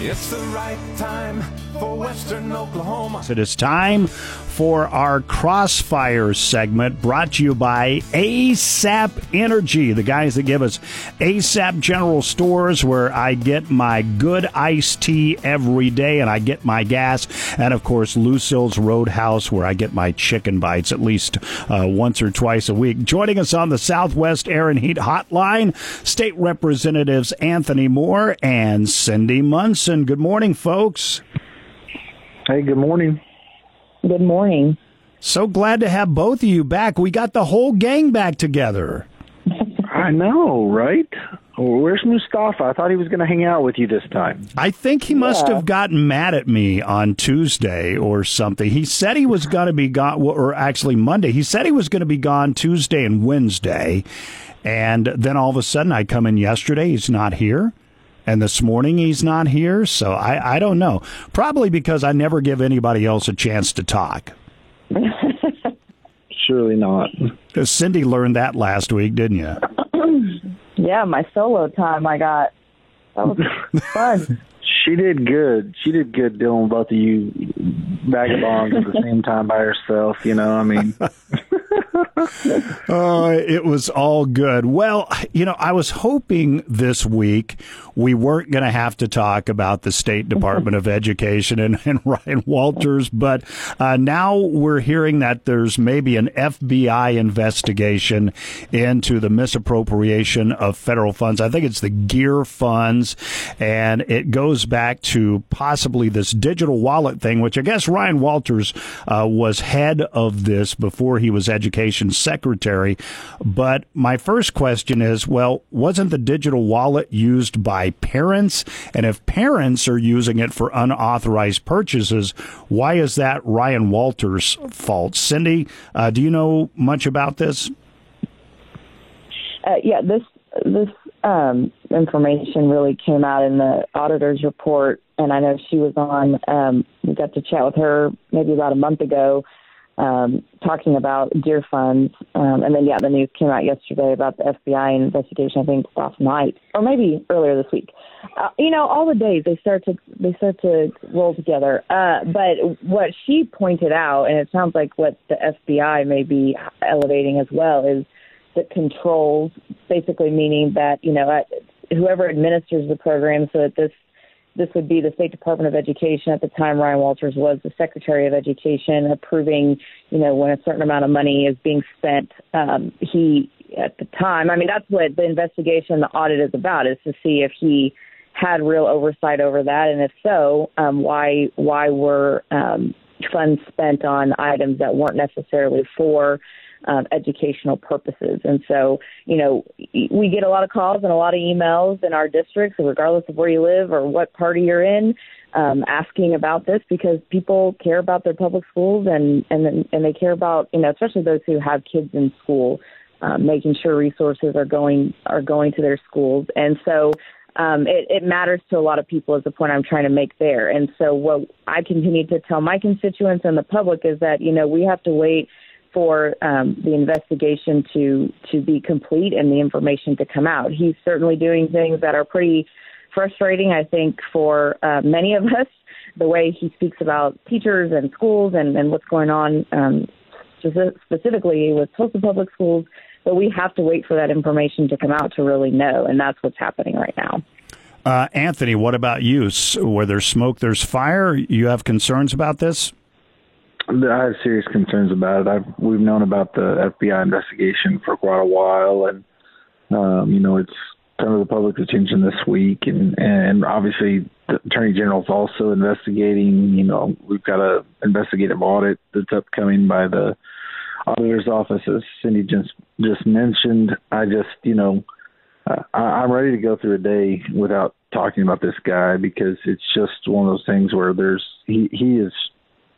It's the right time for Western Oklahoma. It is time for our Crossfire segment brought to you by ASAP Energy, the guys that give us ASAP General Stores, where I get my good iced tea every day and I get my gas. And of course, Lucille's Roadhouse, where I get my chicken bites at least uh, once or twice a week. Joining us on the Southwest Air and Heat Hotline, State Representatives Anthony Moore and Cyndi Munson. Good morning, folks. Hey, good morning. Good morning. So glad to have both of you back. We got the whole gang back together. I know, right? Where's Mustafa? I thought he was going to hang out with you this time. I think he must Yeah. have gotten mad at me on Tuesday or something. He said he was going to be gone, or actually Monday. He said he was going to be gone Tuesday and Wednesday. And then all of a sudden I come in yesterday. He's not here. And this morning he's not here. So I, I don't know. Probably because I never give anybody else a chance to talk. Surely not. Cyndi learned that last week, didn't you? Yeah, my solo time I got. That was fun. She did good. She did good dealing with both of you vagabonds at the same time by herself. You know, I mean, Uh, it was all good. Well, you know, I was hoping this week we weren't going to have to talk about the State Department of Education and, and Ryan Walters, but uh, now we're hearing that there's maybe an FBI investigation into the misappropriation of federal funds. I think it's the GEER funds, and it goes back to possibly this digital wallet thing, which I guess Ryan Walters uh, was head of this before he was education secretary. But my first question is, well, wasn't the digital wallet used by parents? And if parents are using it for unauthorized purchases, why is that Ryan Walters' fault? Cyndi, uh, do you know much about this? Uh, yeah, this this um, information really came out in the auditor's report, and I know she was on. Um, we got to chat with her maybe about a month ago, um, talking about GEER funds, um, and then yeah, the news came out yesterday about the FBI investigation. I think last night, or maybe earlier this week. Uh, you know, all the days they start to they start to roll together. Uh, but what she pointed out, and it sounds like what the FBI may be elevating as well, is the controls, basically meaning that you know whoever administers the program, so that this this would be the State Department of Education at the time. Ryan Walters was the Secretary of Education, approving you know when a certain amount of money is being spent. Um, he at the time, I mean that's what the investigation, the audit is about, is to see if he had real oversight over that, and if so, um, why why were um, funds spent on items that weren't necessarily for um, educational purposes. And so, you know, we get a lot of calls and a lot of emails in our districts, regardless of where you live or what party you're in, um, asking about this because people care about their public schools and and and they care about, you know, especially those who have kids in school, um, making sure resources are going are going to their schools. And so. Um, it, it matters to a lot of people is the point I'm trying to make there. And so what I continue to tell my constituents and the public is that, you know, we have to wait for um, the investigation to to be complete and the information to come out. He's certainly doing things that are pretty frustrating, I think, for uh, many of us. The way he speaks about teachers and schools and, and what's going on um, specifically with Tulsa public schools, but we have to wait for that information to come out to really know, and that's what's happening right now. Uh, Anthony, what about you? Where there's smoke, there's fire. You have concerns about this? I have serious concerns about it. I've we've known about the FBI investigation for quite a while, and um, you know it's come to the public's attention this week, and and obviously the attorney general's also investigating. You know, we've got a investigative audit that's upcoming by the auditor's office, as Cyndi just just mentioned. I just you know I, I'm ready to go through a day without talking about this guy because it's just one of those things where there's he he is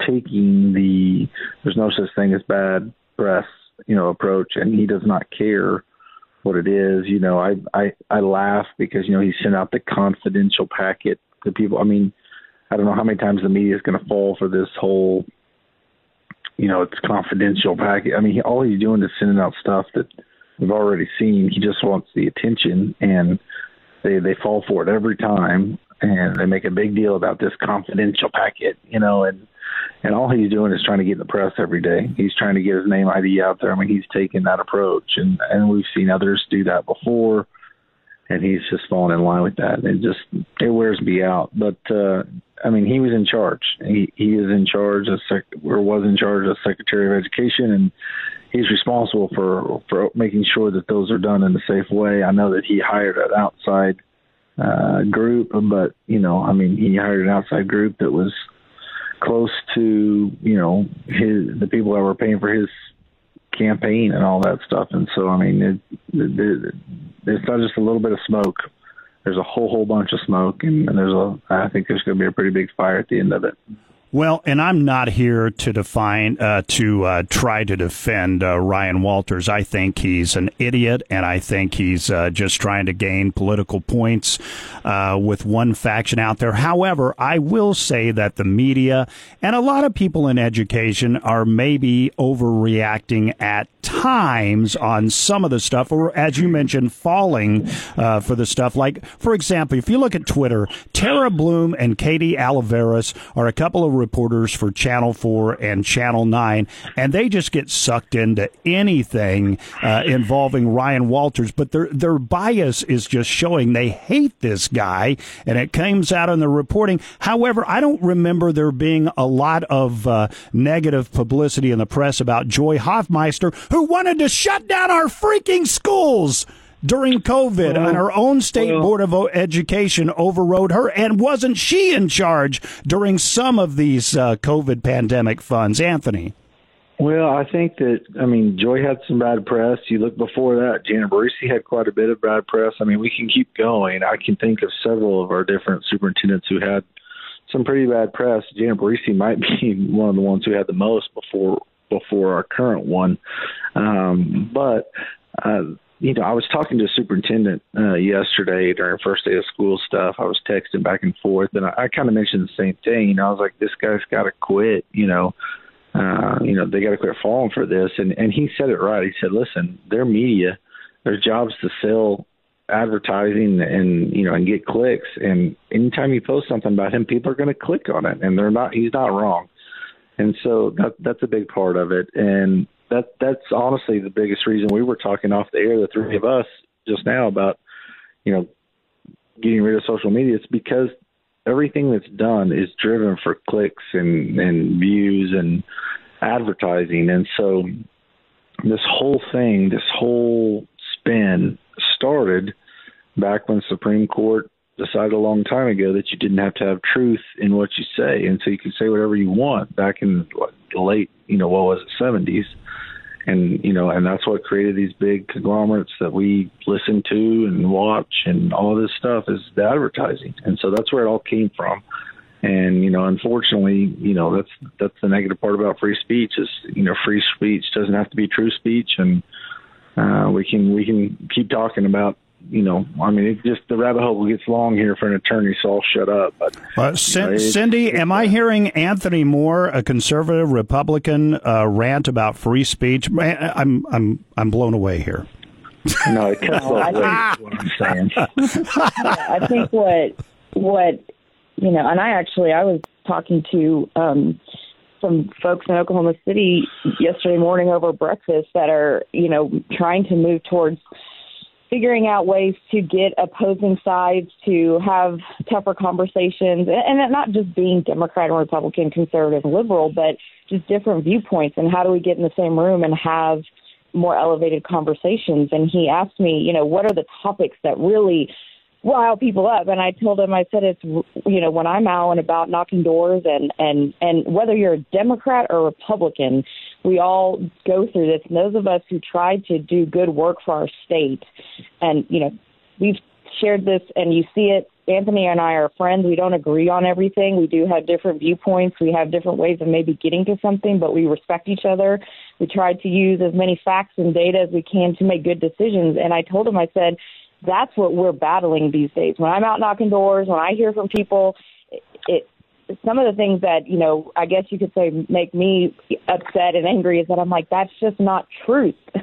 taking the there's no such thing as bad press you know approach and he does not care what it is you know. I i i laugh because you know he sent out the confidential packet to people. I mean i don't know how many times the media is going to fall for this whole you know it's confidential packet. I mean he, all he's doing is sending out stuff that we've already seen. He just wants the attention and they they fall for it every time and they make a big deal about this confidential packet, you know, and and all he's doing is trying to get in the press every day. He's trying to get his name ID out there. I mean, he's taking that approach, and and we've seen others do that before, and he's just falling in line with that. It just it wears me out. But uh, I mean, he was in charge. He he is in charge of sec- or was in charge of Secretary of Education, and he's responsible for for making sure that those are done in a safe way. I know that he hired an outside uh, group, but you know, I mean, he hired an outside group that was close to you know his the people that were paying for his campaign and all that stuff. And so, I mean, it, it, it, it's not just a little bit of smoke. There's a whole whole bunch of smoke, and, and there's a I think there's going to be a pretty big fire at the end of it. Well, and I'm not here to define uh, to uh, try to defend uh, Ryan Walters. I think he's an idiot, and I think he's uh, just trying to gain political points uh, with one faction out there. However, I will say that the media and a lot of people in education are maybe overreacting at times on some of the stuff, or as you mentioned, falling uh, for the stuff. Like, for example, if you look at Twitter, Tara Bloom and Katie Alaveras are a couple of reporters for Channel 4 and Channel 9, and they just get sucked into anything uh, involving Ryan Walters. But their, their bias is just showing they hate this guy, and it comes out in the reporting. However, I don't remember there being a lot of uh, negative publicity in the press about Joy Hofmeister, who wanted to shut down our freaking schools during COVID, well, and our own state well, board of education overrode her. And wasn't she in charge during some of these uh, COVID pandemic funds, Anthony? Well, I think that I mean Joy had some bad press. You look before that, Janet Barresi had quite a bit of bad press. I mean, we can keep going. I can think of several of our different superintendents who had some pretty bad press. Janet Barresi might be one of the ones who had the most before before our current one. Um, but uh, you know, I was talking to a superintendent uh, yesterday during first day of school stuff. I was texting back and forth, and I, I kind of mentioned the same thing. You know, I was like, "This guy's got to quit." You know, uh, you know, they got to quit falling for this. And and he said it right. He said, "Listen, their media, their job's to sell advertising and you know and get clicks. And anytime you post something about him, people are going to click on it, and they're not. He's not wrong." And so that that's a big part of it. And that that's honestly the biggest reason we were talking off the air, the three of us just now about, you know, getting rid of social media. It's because everything that's done is driven for clicks and, and views and advertising. And so this whole thing, this whole spin started back when Supreme Court decided a long time ago that you didn't have to have truth in what you say, and so you could say whatever you want. Back in the late, you know, what was it, seventies, and you know, and that's what created these big conglomerates that we listen to and watch, and all this stuff is the advertising, and so that's where it all came from. And you know, unfortunately, you know, that's that's the negative part about free speech is you know, free speech doesn't have to be true speech, and uh, we can we can keep talking about you know, I mean, it just the rabbit hole gets long here for an attorney, so I'll shut up. But uh, C- you know, Cyndi, am I hearing Anthony Moore, a conservative Republican, uh, rant about free speech? I'm I'm I'm blown away here. No, it cuts off what I'm saying. I think what what you know, and I actually I was talking to um, some folks in Oklahoma City yesterday morning over breakfast that are you know trying to move towards figuring out ways to get opposing sides to have tougher conversations and not just being Democrat and Republican, conservative, and liberal, but just different viewpoints and how do we get in the same room and have more elevated conversations. And he asked me, you know, what are the topics that really rile people up and i told him i said it's you know when i'm out and about knocking doors and and and whether you're a democrat or republican we all go through this. And those of us who try to do good work for our state and you know we've shared this and you see it. Anthony and i are friends. We don't agree on everything. We do have different viewpoints. We have different ways of maybe getting to something but we respect each other. We try to use as many facts and data as we can to make good decisions. And i told him i said that's what we're battling these days. When I'm out knocking doors, when I hear from people, it, it some of the things that you know i guess you could say make me upset and angry is that i'm like that's just not truth.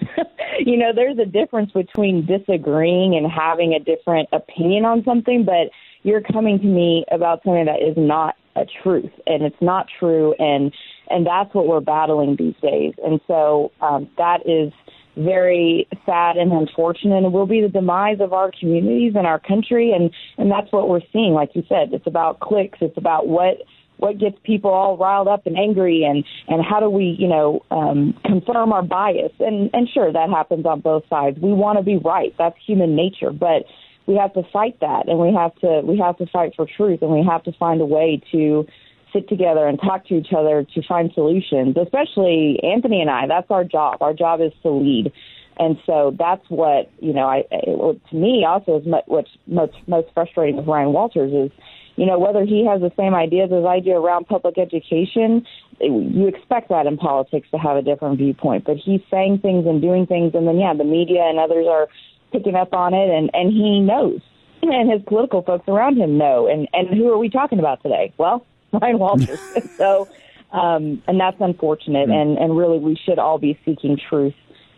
You know there's a difference between disagreeing and having a different opinion on something but you're coming to me about something that is not a truth and it's not true and and that's what we're battling these days. And so um, that is very sad and unfortunate. And will be the demise of our communities and our country. And and that's what we're seeing. Like you said it's about clicks. It's about what what gets people all riled up and angry. And and how do we you know um confirm our bias? And and sure that happens on both sides. We want to be right. That's human nature. But we have to fight that. And we have to we have to fight for truth. And we have to find a way to sit together and talk to each other to find solutions especially anthony and i. That's our job. Our job is to lead. And so that's what you know i it, to me also is what's most most frustrating with ryan walters is you know whether he has the same ideas as i do around public education you expect that in politics to have a different viewpoint. But he's saying things and doing things and then yeah the media and others are picking up on it, and and he knows, and his political folks around him know. And and who are we talking about today? Well, Ryan Walters. so, um, and that's unfortunate, mm-hmm. and and really we should all be seeking truth.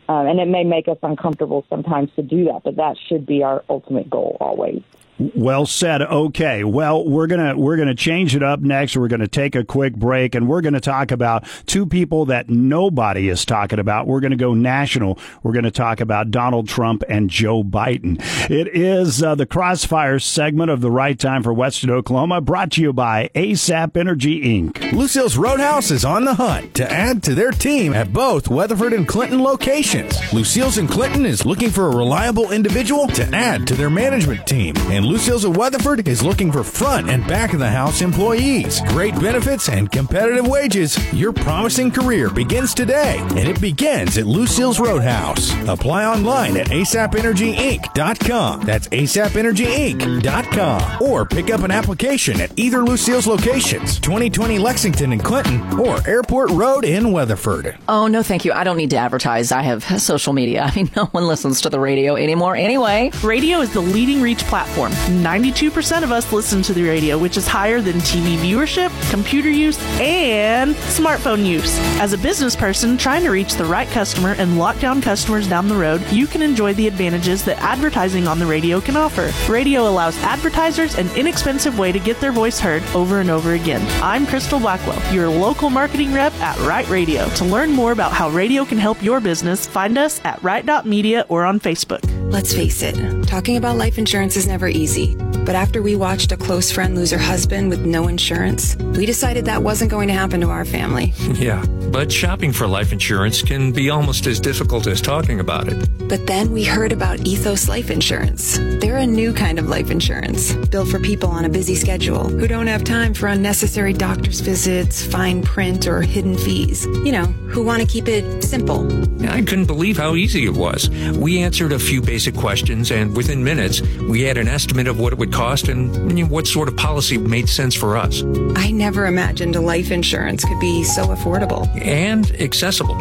Um, and it may make us uncomfortable sometimes to do that, but that should be our ultimate goal always. Well said. Okay. Well, we're gonna we're gonna change it up next. We're gonna take a quick break, and we're gonna talk about two people that nobody is talking about. We're gonna go national. We're gonna talk about Donald Trump and Joe Biden. It is uh, the Crossfire segment of the Right Time for Western Oklahoma, brought to you by ASAP Energy Inc. Lucille's Roadhouse is on the hunt to add to their team at both Weatherford and Clinton locations. Lucille's in Clinton is looking for a reliable individual to add to their management team, and Lucille's of Weatherford is looking for front and back of the house employees. Great benefits and competitive wages. Your promising career begins today, and it begins at Lucille's Roadhouse. Apply online at asapenergyinc.com. That's asapenergyinc.com. Or pick up an application at either Lucille's locations, 2020 Lexington and Clinton, or Airport Road in Weatherford. Oh, no, thank you. I don't need to advertise. I have social media. I mean, no one listens to the radio anymore anyway. Radio is the leading reach platform. 92% of us listen to the radio, which is higher than TV viewership, computer use, and smartphone use. As a business person trying to reach the right customer and lock down customers down the road, you can enjoy the advantages that advertising on the radio can offer. Radio allows advertisers an inexpensive way to get their voice heard over and over again. I'm Crystal Blackwell, your local marketing rep at Right Radio. To learn more about how radio can help your business, find us at right.media or on Facebook. Let's face it, talking about life insurance is never easy. But after we watched a close friend lose her husband with no insurance, we decided that wasn't going to happen to our family. Yeah, but shopping for life insurance can be almost as difficult as talking about it. But then we heard about Ethos Life Insurance. They're a new kind of life insurance, built for people on a busy schedule who don't have time for unnecessary doctor's visits, fine print, or hidden fees. You know, who want to keep it simple. I couldn't believe how easy it was. We answered a few basic questions, and within minutes, we had an estimate of what it would cost and what sort of policy made sense for us. I never imagined a life insurance could be so affordable and accessible.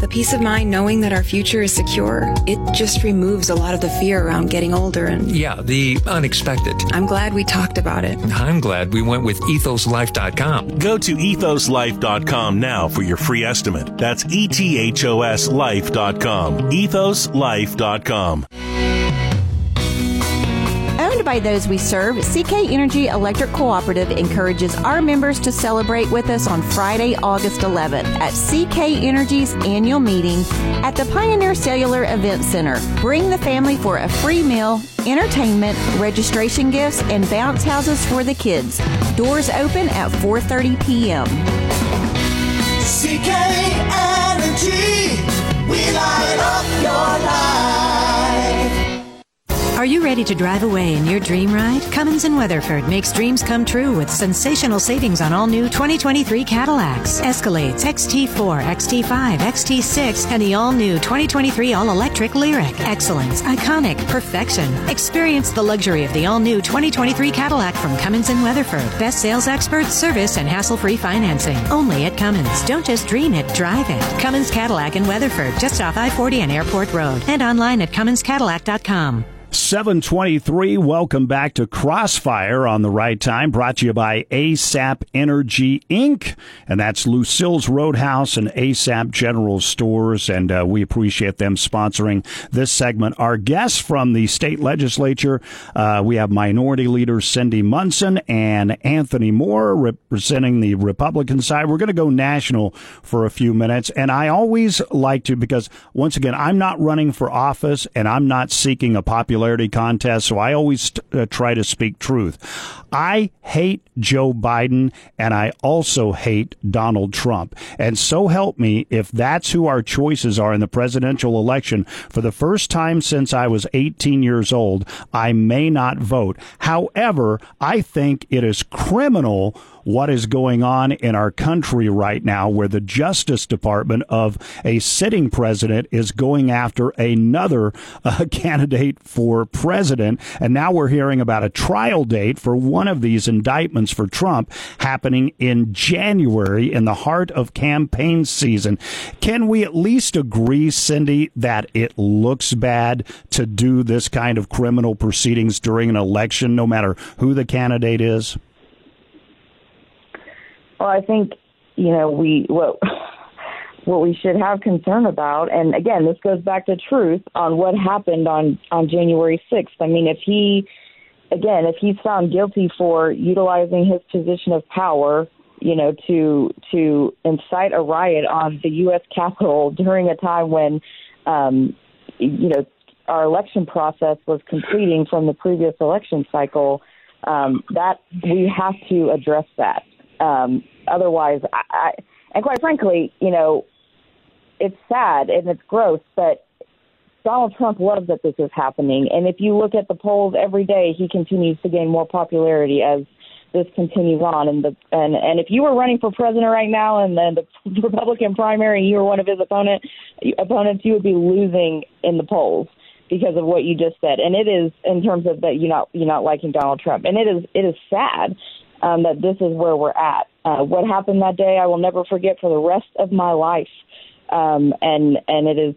The peace of mind knowing that our future is secure, it just removes a lot of the fear around getting older and. Yeah, the unexpected. I'm glad we talked about it. I'm glad we went with ethoslife.com. Go to ethoslife.com now for your free estimate. That's E T H O S life.com. Ethoslife.com. Owned by those we serve, CK Energy Electric Cooperative encourages our members to celebrate with us on Friday, August 11th at CK Energy's annual meeting at the Pioneer Cellular Event Center. Bring the family for a free meal, entertainment, registration gifts, and bounce houses for the kids. Doors open at 4:30 p.m. CK Energy, we light up your life. Are you ready to drive away in your dream ride? Cummins and Weatherford makes dreams come true with sensational savings on all new 2023 Cadillacs, Escalades, XT4, XT5, XT6, and the all new 2023 all electric Lyriq. Excellence, iconic, perfection. Experience the luxury of the all new 2023 Cadillac from Cummins and Weatherford. Best sales experts, service, and hassle free financing. Only at Cummins. Don't just dream it, drive it. Cummins Cadillac in Weatherford, just off I 40 and Airport Road, and online at CumminsCadillac.com. 723, welcome back to Crossfire on the right time, brought to you by ASAP Energy Inc. And that's Lucille's Roadhouse and ASAP General Stores. And uh, we appreciate them sponsoring this segment. Our guests from the state legislature, uh, we have Minority Leader Cyndi Munson and Anthony Moore representing the Republican side. We're going to go national for a few minutes. And I always like to, because once again, I'm not running for office and I'm not seeking a popular popularity contest, so I always uh, try to speak truth. I hate Joe Biden and I also hate Donald Trump. And so help me if that's who our choices are in the presidential election for the first time since I was 18 years old, I may not vote. However, I think it is criminal what is going on in our country right now, where the Justice Department of a sitting president is going after another uh, candidate for president. And now we're hearing about a trial date for one of these indictments for Trump happening in January in the heart of campaign season. Can we at least agree, Cyndi, that it looks bad to do this kind of criminal proceedings during an election, no matter who the candidate is? Well, I think you know we what what we should have concern about, and again, this goes back to truth on what happened on on January sixth. I mean, if he again, if he's found guilty for utilizing his position of power, you know, to to incite a riot on the U.S. Capitol during a time when, um, you know, our election process was completing from the previous election cycle, um, that we have to address that. Um, otherwise, I, I, and quite frankly, you know, it's sad and it's gross, but Donald Trump loves that this is happening. And if you look at the polls every day, he continues to gain more popularity as this continues on. And the and and if you were running for president right now, and then the Republican primary, you were one of his opponent opponents, you would be losing in the polls because of what you just said. And it is in terms of that you're not you're not liking Donald Trump, and it is it is sad um, that this is where we're at. Uh, what happened that day, I will never forget for the rest of my life. Um, and and it is,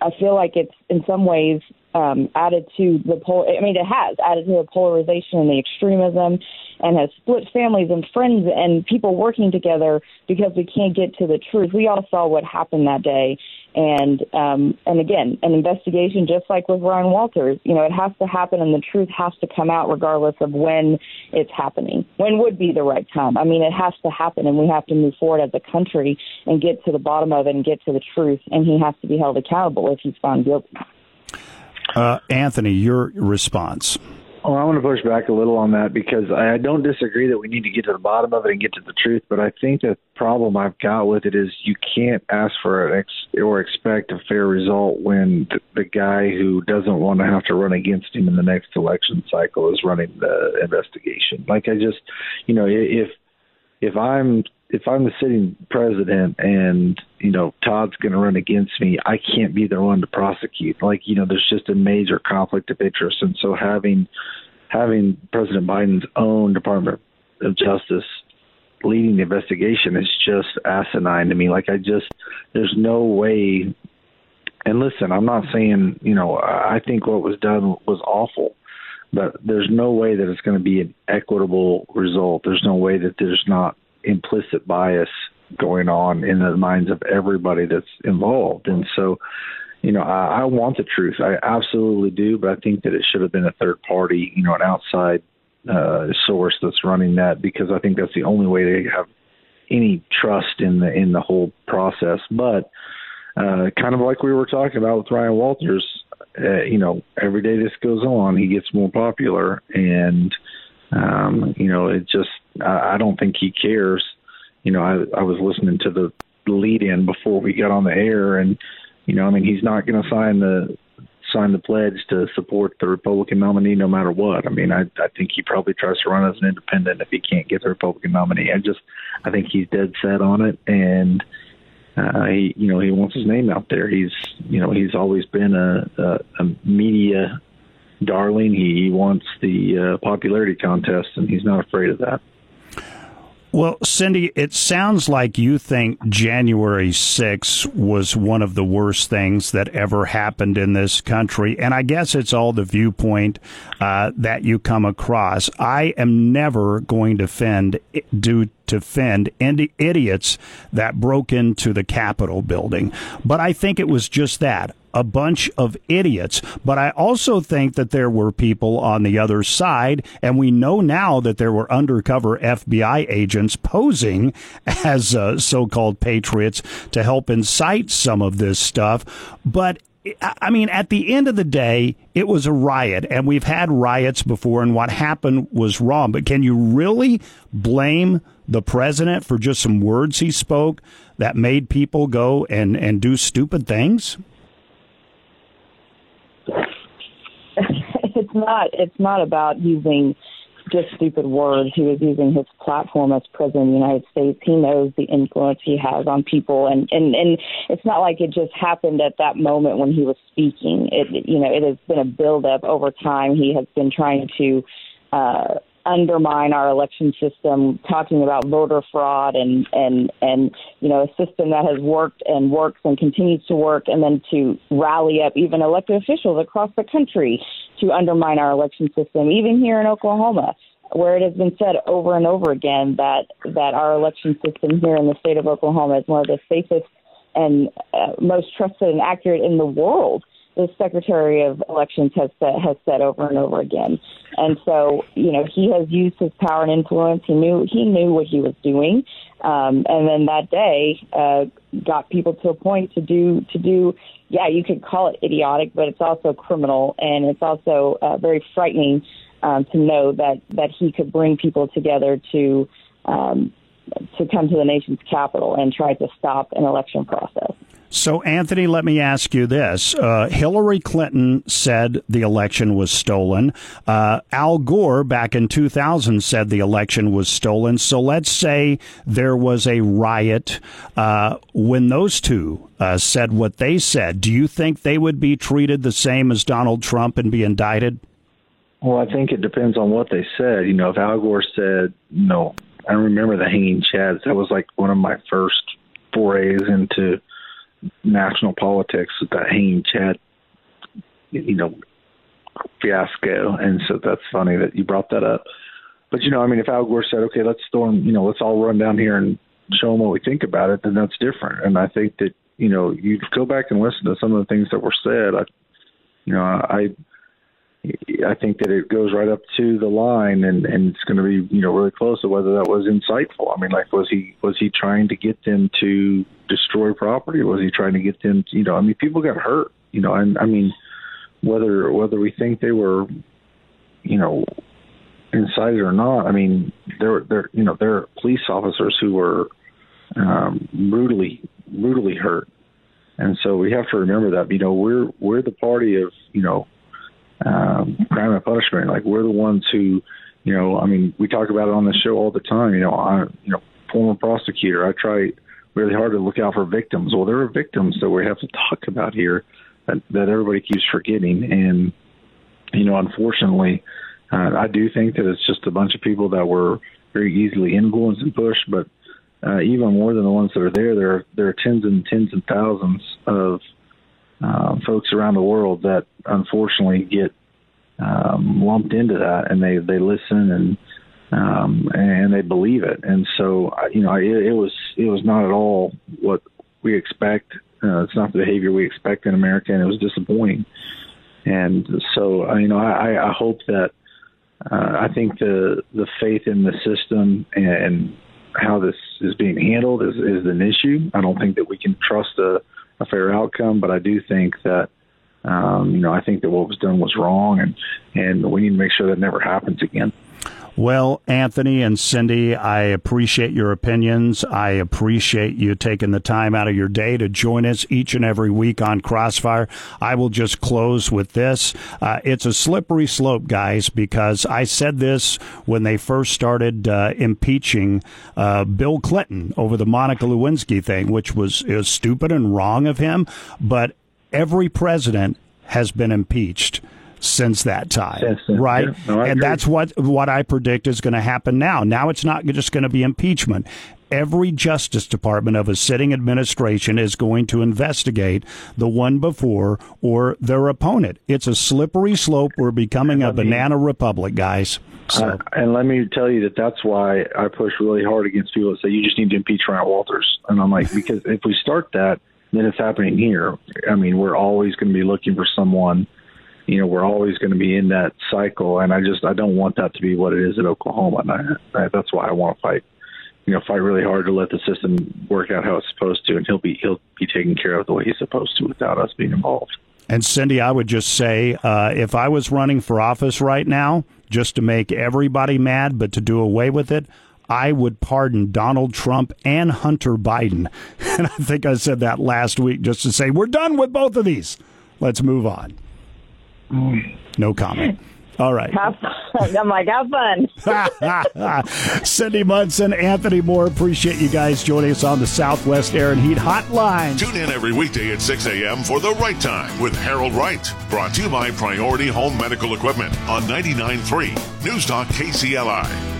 I feel like it's in some ways um, added to the pol. I mean, it has added to the polarization and the extremism, and has split families and friends and people working together because we can't get to the truth. We all saw what happened that day, and um, and again, an investigation, just like with Ryan Walters, you know, it has to happen, and the truth has to come out regardless of when it's happening. When would be the right time? I mean, it has to happen, and we have to move forward as a country and get to the bottom of it and get to the truth. And he has to be held accountable if he's found guilty. Uh, Anthony, your response. Well, I want to push back a little on that because I don't disagree that we need to get to the bottom of it and get to the truth. But I think the problem I've got with it is you can't ask for an ex- or expect a fair result when the, the guy who doesn't want to have to run against him in the next election cycle is running the investigation. Like I just, you know, if if I'm if I'm the sitting president and you know Todd's going to run against me, I can't be the one to prosecute. Like you know, there's just a major conflict of interest, and so having having President Biden's own Department of Justice leading the investigation is just asinine to me. Like I just there's no way. And listen, I'm not saying you know I think what was done was awful but there's no way that it's going to be an equitable result. There's no way that there's not implicit bias going on in the minds of everybody that's involved. And so, you know, I, I want the truth. I absolutely do, but I think that it should have been a third party, you know, an outside uh, source that's running that because I think that's the only way to have any trust in the in the whole process. But uh, kind of like we were talking about with Ryan Walters, uh, you know, every day this goes on, he gets more popular, and um, you know, it just I, I don't think he cares. You know, I, I was listening to the lead in before we got on the air, and you know, I mean, he's not going to sign the sign the pledge to support the Republican nominee no matter what. I mean, I I think he probably tries to run as an independent if he can't get the Republican nominee. I just I think he's dead set on it, and uh, he you know he wants his name out there. He's you know he's always been a a, a media darling. He, he wants the uh, popularity contest, and he's not afraid of that. Well, Cyndi, it sounds like you think January 6 was one of the worst things that ever happened in this country. And I guess it's all the viewpoint uh, that you come across. I am never going to defend, do to defend any idiots that broke into the Capitol building. But I think it was just that a bunch of idiots. But I also think that there were people on the other side, and we know now that there were undercover FBI agents posing as uh, so called patriots to help incite some of this stuff. But I mean, at the end of the day, it was a riot, and we've had riots before, and what happened was wrong. But can you really blame the president for just some words he spoke that made people go and, and do stupid things? it's not. It's not about using just stupid words. He was using his platform as president of the United States. He knows the influence he has on people, and and and it's not like it just happened at that moment when he was speaking. It you know it has been a buildup over time. He has been trying to. Uh, undermine our election system, talking about voter fraud and and and you know a system that has worked and works and continues to work, and then to rally up even elected officials across the country to undermine our election system, even here in Oklahoma, where it has been said over and over again that that our election system here in the state of Oklahoma is one of the safest and uh, most trusted and accurate in the world the Secretary of Elections has said, has said over and over again. And so, you know, he has used his power and influence. He knew he knew what he was doing, um, and then that day uh, got people to a point to do to do. Yeah, you could call it idiotic, but it's also criminal, and it's also uh, very frightening um, to know that that he could bring people together to. Um, to come to the nation's capital and try to stop an election process. So, Anthony, let me ask you this. Uh, Hillary Clinton said the election was stolen. Uh, Al Gore back in 2000 said the election was stolen. So, let's say there was a riot uh, when those two uh, said what they said. Do you think they would be treated the same as Donald Trump and be indicted? Well, I think it depends on what they said. You know, if Al Gore said, know, I remember the hanging chads. That was like one of my first forays into national politics with that hanging chad, you know, fiasco. And so that's funny that you brought that up. But you know, I mean, if Al Gore said, "Okay, let's storm," you know, let's all run down here and show them what we think about it, then that's different. And I think that you know, you go back and listen to some of the things that were said. I, you know, I I think that it goes right up to the line, and and it's going to be you know really close to whether that was insightful. I mean, like was he was he trying to get them to destroy property, was he trying to get them? To, you know, I mean, people got hurt. You know, and I mean, whether whether we think they were, you know, incited or not. I mean, there there you know there are police officers who were um, brutally brutally hurt, and so we have to remember that. You know, we're we're the party of you know um, crime and punishment. Like we're the ones who, you know, I mean, we talk about it on the show all the time. You know, I, you know, former prosecutor, I try really hard to look out for victims. Well, there are victims that we have to talk about here that, that everybody keeps forgetting, and you know, unfortunately, uh, I do think that it's just a bunch of people that were very easily influenced and pushed, but. Uh, even more than the ones that are there, there are there are tens and tens and thousands of uh, folks around the world that unfortunately get um, lumped into that, and they they listen and um, and they believe it. And so, you know, it, it was it was not at all what we expect. Uh, it's not the behavior we expect in America, and it was disappointing. And so, you know, I, I hope that uh, I think the the faith in the system and how this is being handled is, is an issue. I don't think that we can trust a a fair outcome. But I do think that um, you know I think that what was done was wrong, and and we need to make sure that never happens again. Well, Anthony and Cyndi, I appreciate your opinions. I appreciate you taking the time out of your day to join us each and every week on Crossfire. I will just close with this. Uh, it's a slippery slope, guys, because I said this when they first started uh, impeaching uh, Bill Clinton over the Monica Lewinsky thing, which was, was stupid and wrong of him. But every president has been impeached since that time, right? yeah. No, and agree. that's what what I predict is going to happen now. Now it's not just going to be impeachment. Every Justice Department of a sitting administration is going to investigate the one before or their opponent. It's a slippery slope. We're becoming a banana republic, guys. So. Uh, and let me tell you that that's why I push really hard against people that say you just need to impeach Ryan Walters. And I'm like, because if we start that, then it's happening here. I mean, we're always going to be looking for someone. You know, we're always going to be in that cycle, and I just I don't want that to be what it is at Oklahoma. And I, I, that's why I want to fight. You know, fight really hard to let the system work out how it's supposed to, and he'll be he'll be taken care of the way he's supposed to without us being involved. And Cyndi, I would just say, uh, if I was running for office right now, just to make everybody mad, but to do away with it, I would pardon Donald Trump and Hunter Biden. And I think I said that last week just to say, we're done with both of these. Let's move on. No comment. All right. Have fun. I'm like, have fun. Cyndi Munson, Anthony Moore, appreciate you guys joining us on the Southwest Air and Heat Hotline. Tune in every weekday at 6 a.m. for The Right Time with Harold Wright. Brought to you by Priority Home Medical Equipment on 99.3 News Talk KCLI.